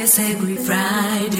this every Friday.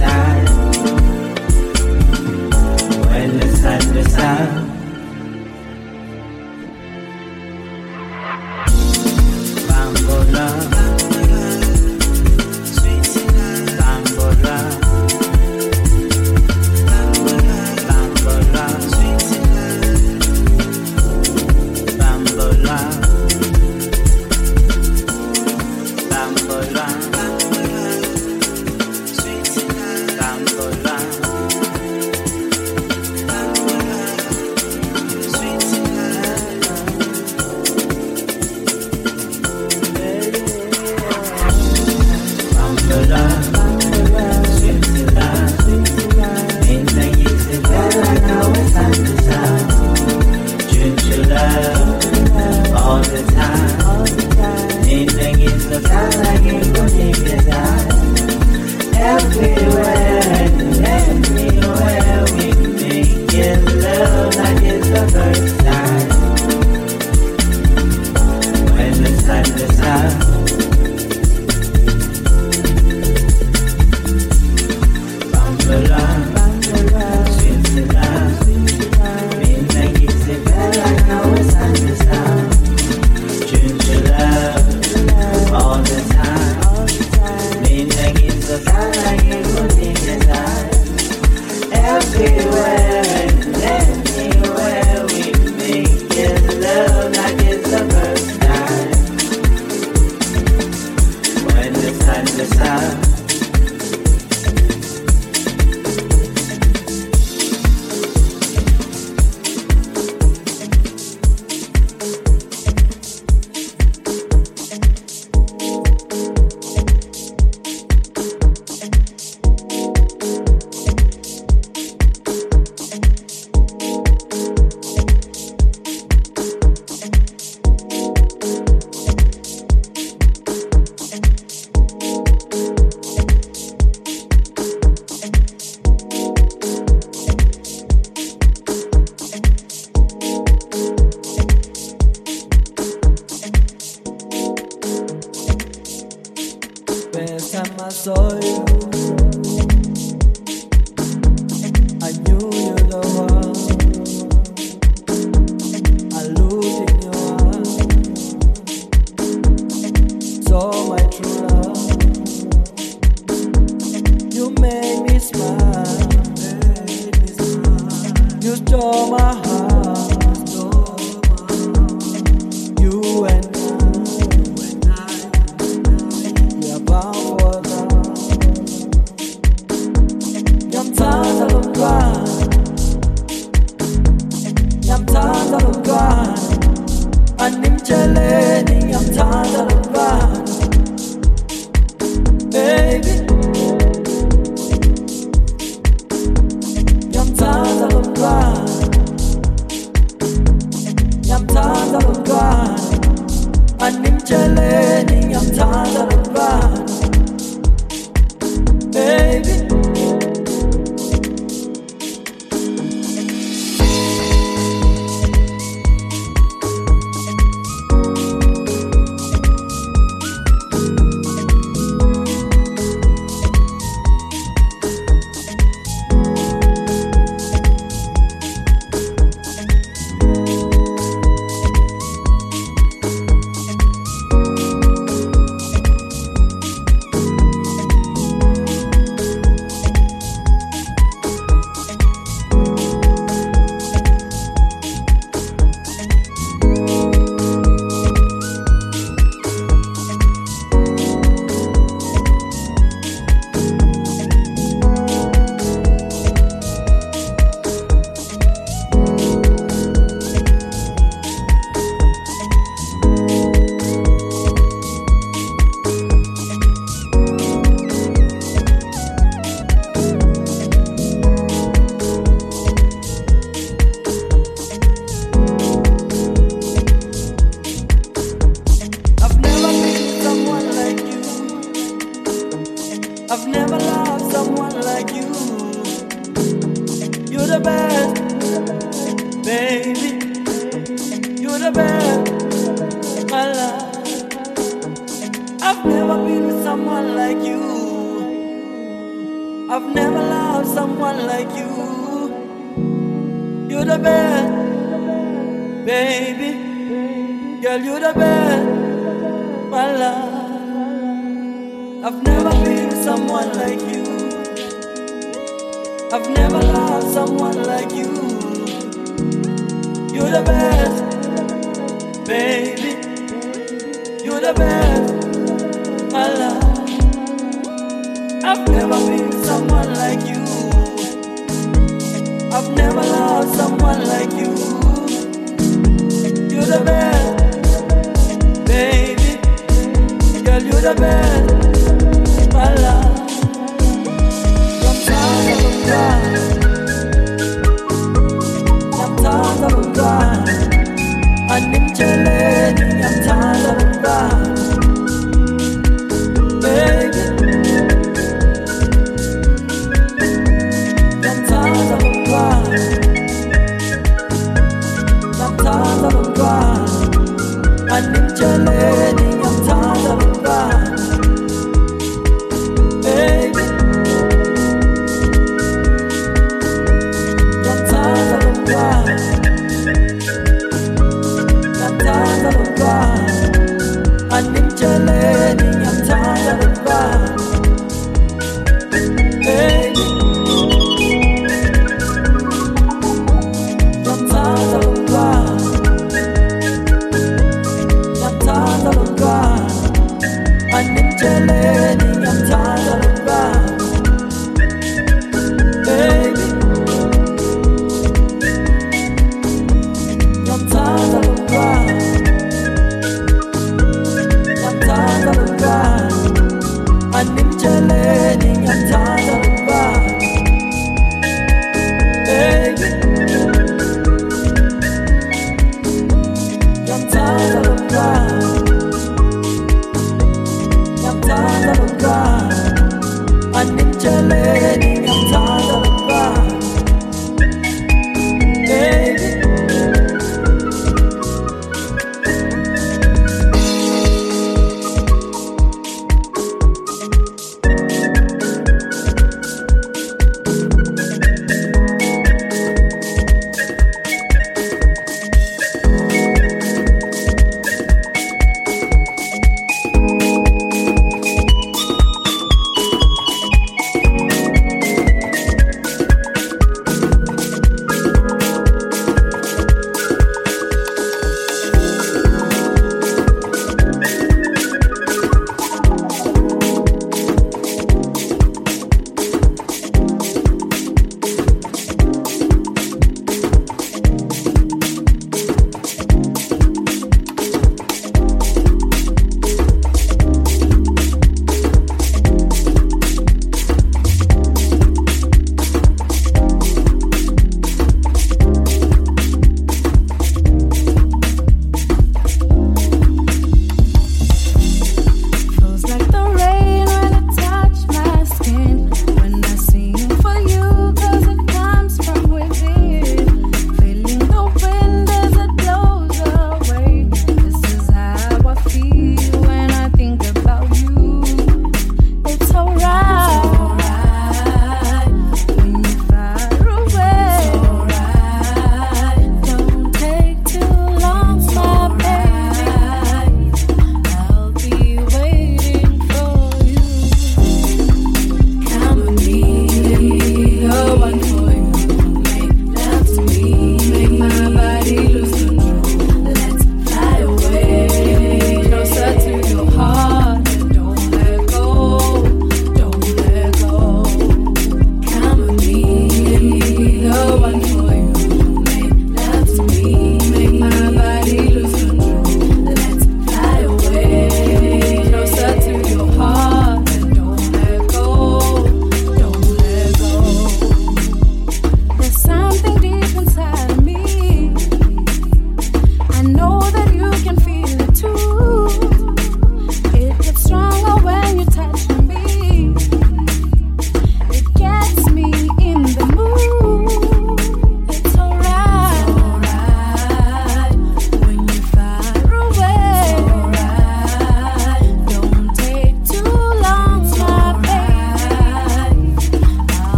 사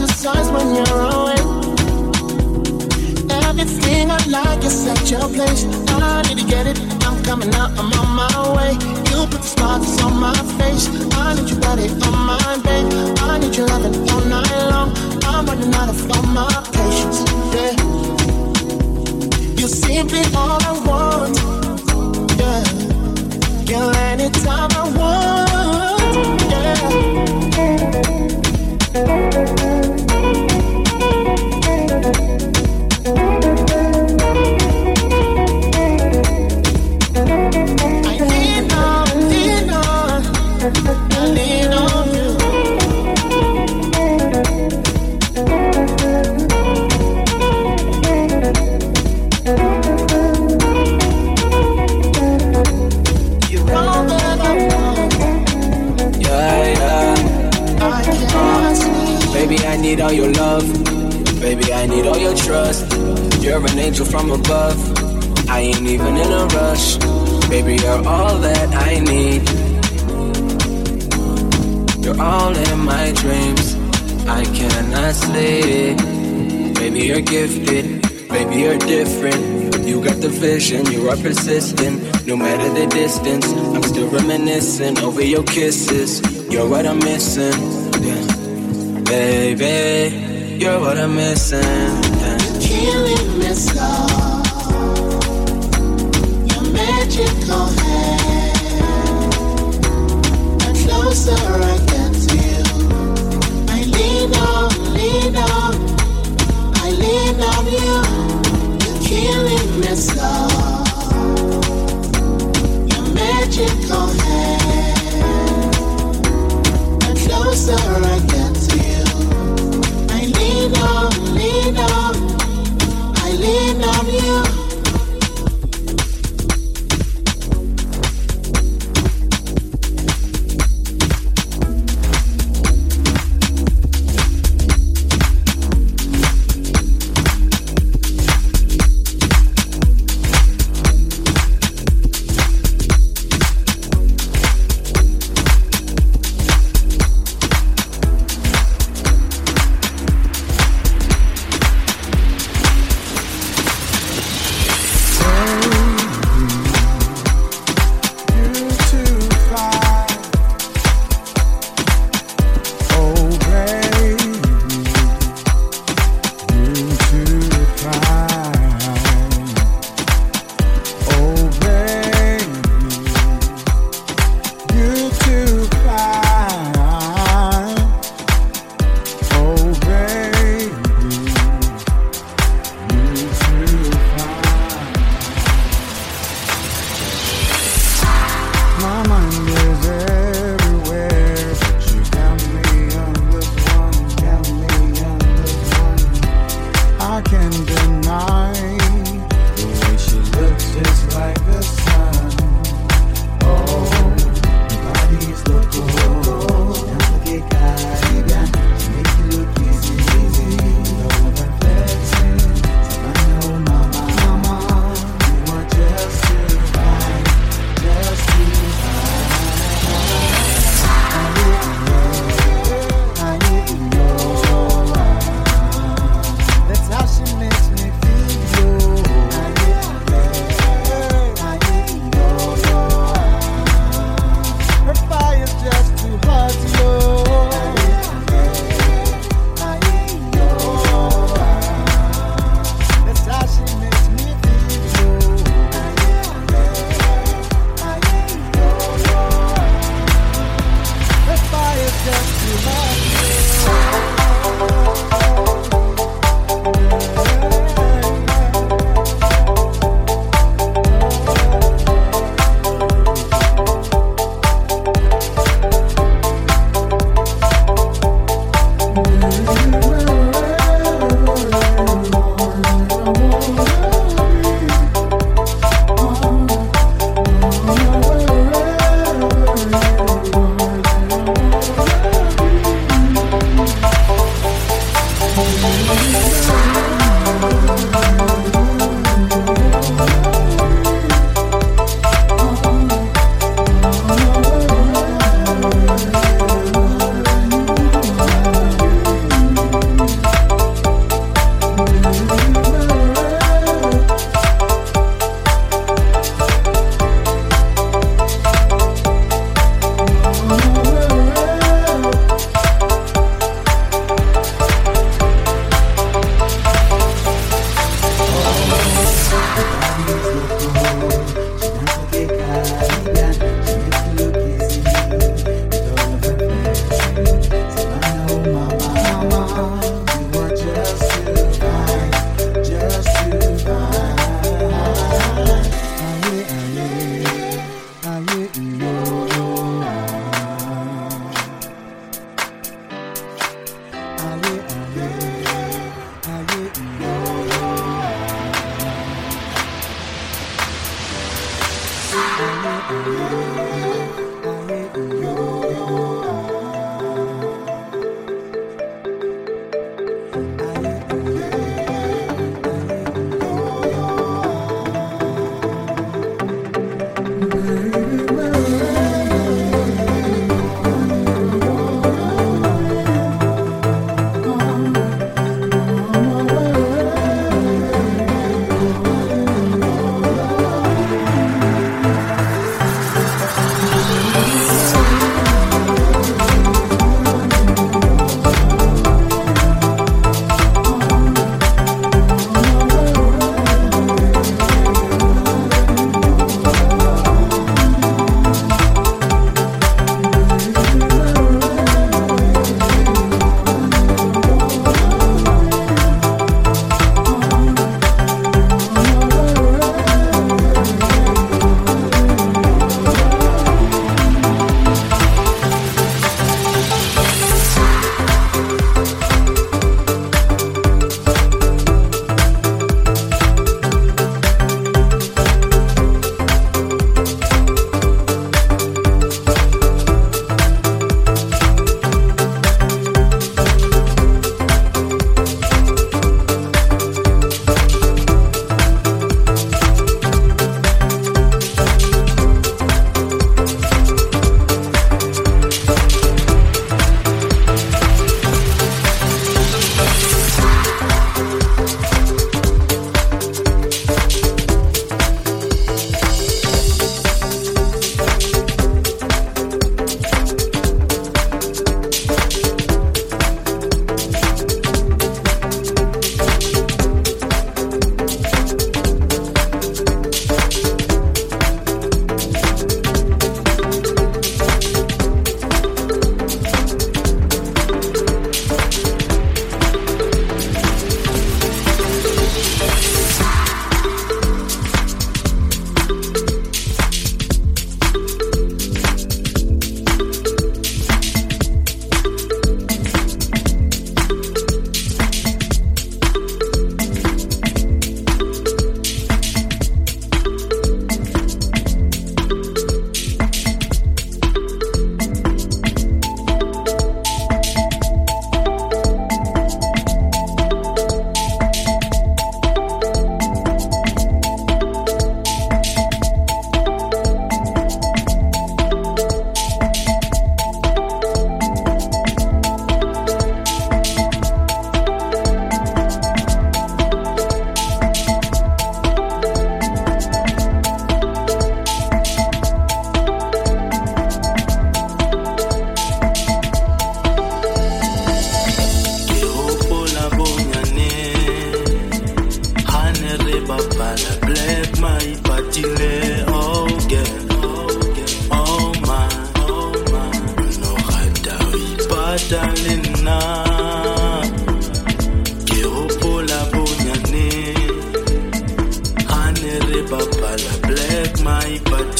fantasized when you're away. Everything I like is at your place. I need to get it. I'm coming out. I'm on my way. You put the sparks on my face. I need your body on mine, babe. I need your loving all night long. I'm running out of all my patience. Yeah. You're simply all I want. Yeah. Girl, anytime I want. I all your love. Baby, I need all your trust. You're an angel from above. I ain't even in a rush. Baby, you're all that I need. You're all in my dreams. I cannot sleep. Baby, you're gifted. Baby, you're different. You got the vision, you are persistent. No matter the distance, I'm still reminiscing over your kisses. You're what I'm missing. Yeah. Baby, you're what I'm missing. Killing me slow. Your magical hand. The closer I get to you, I lean on, lean on, I lean on you. You're killing me slow. Your magical hand. The closer I get Lean on you.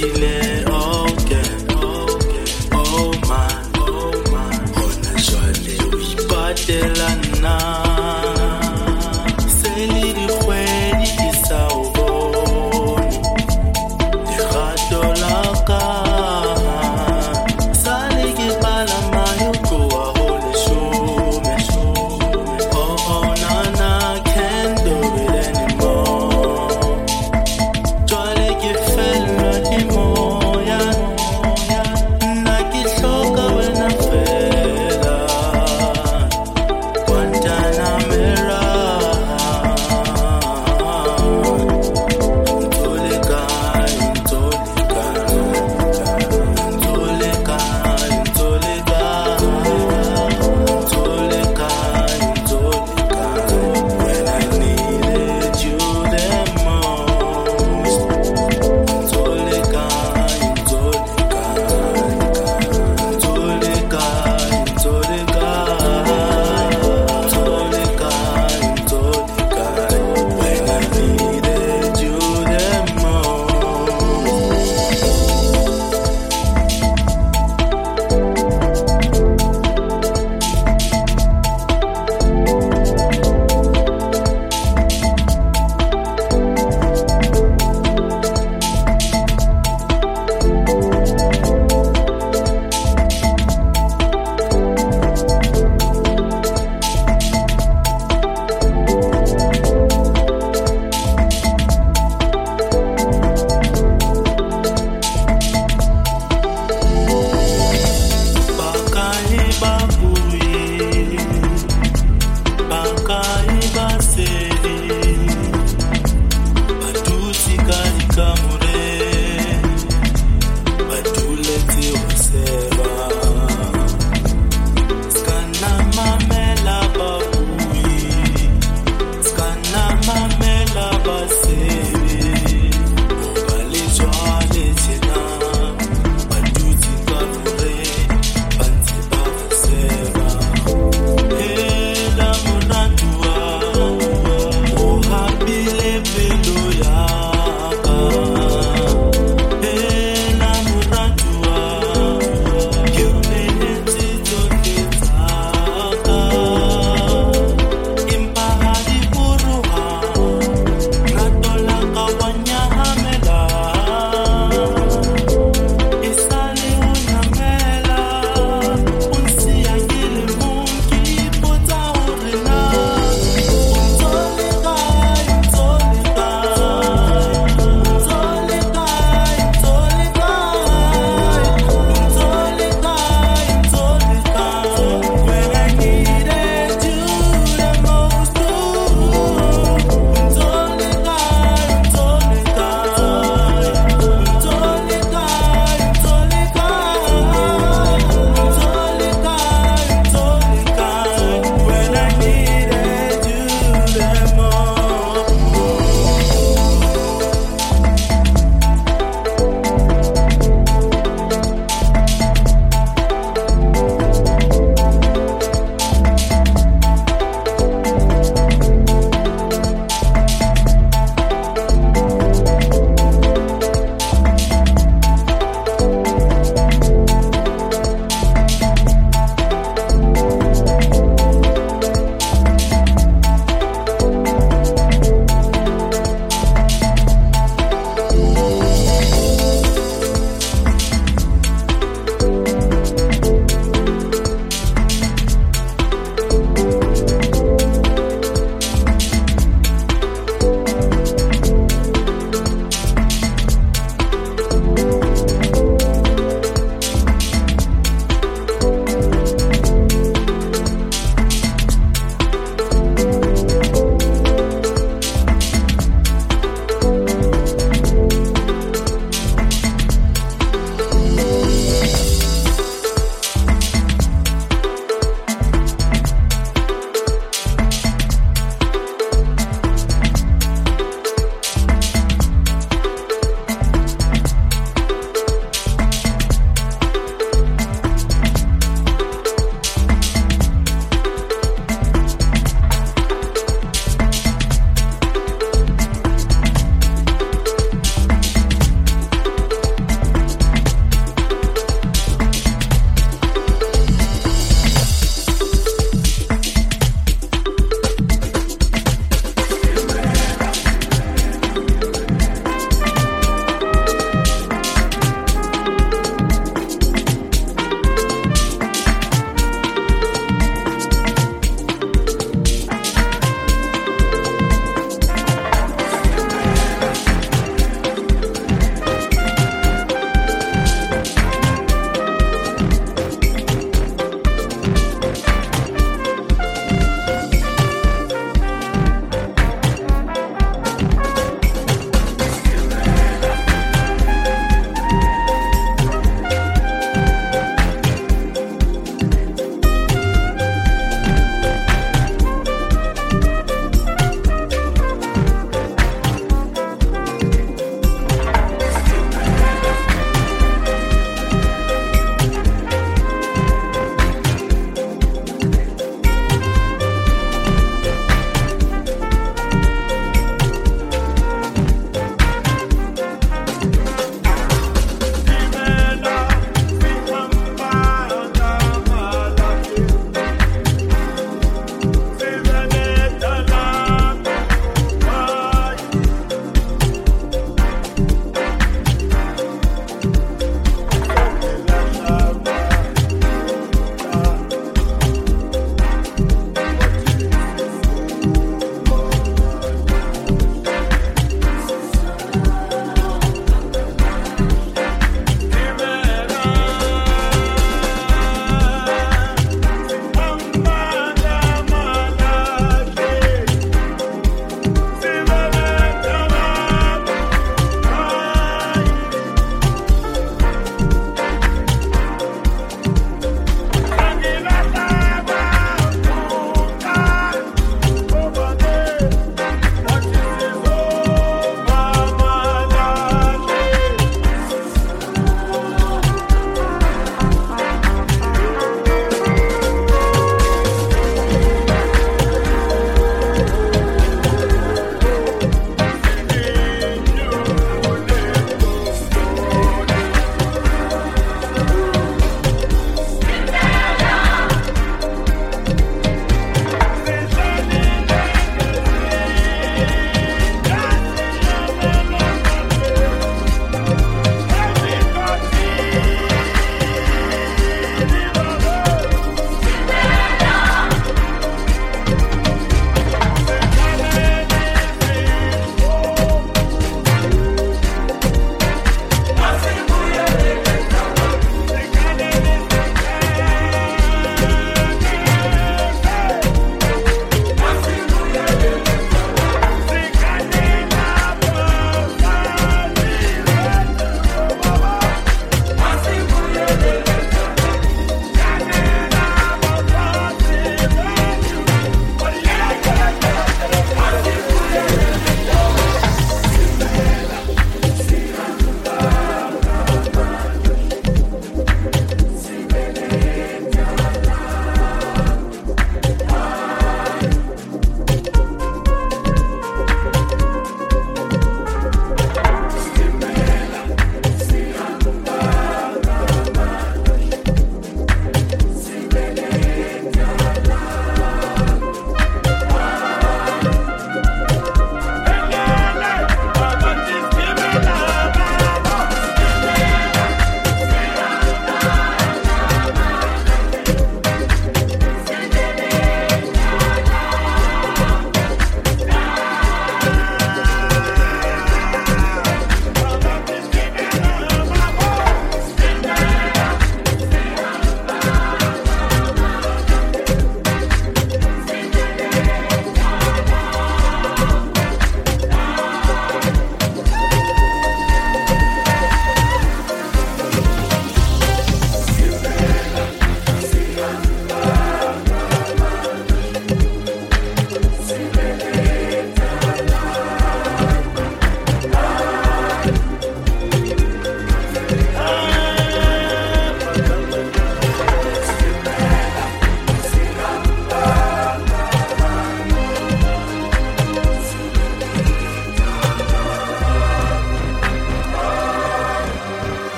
Guantanamera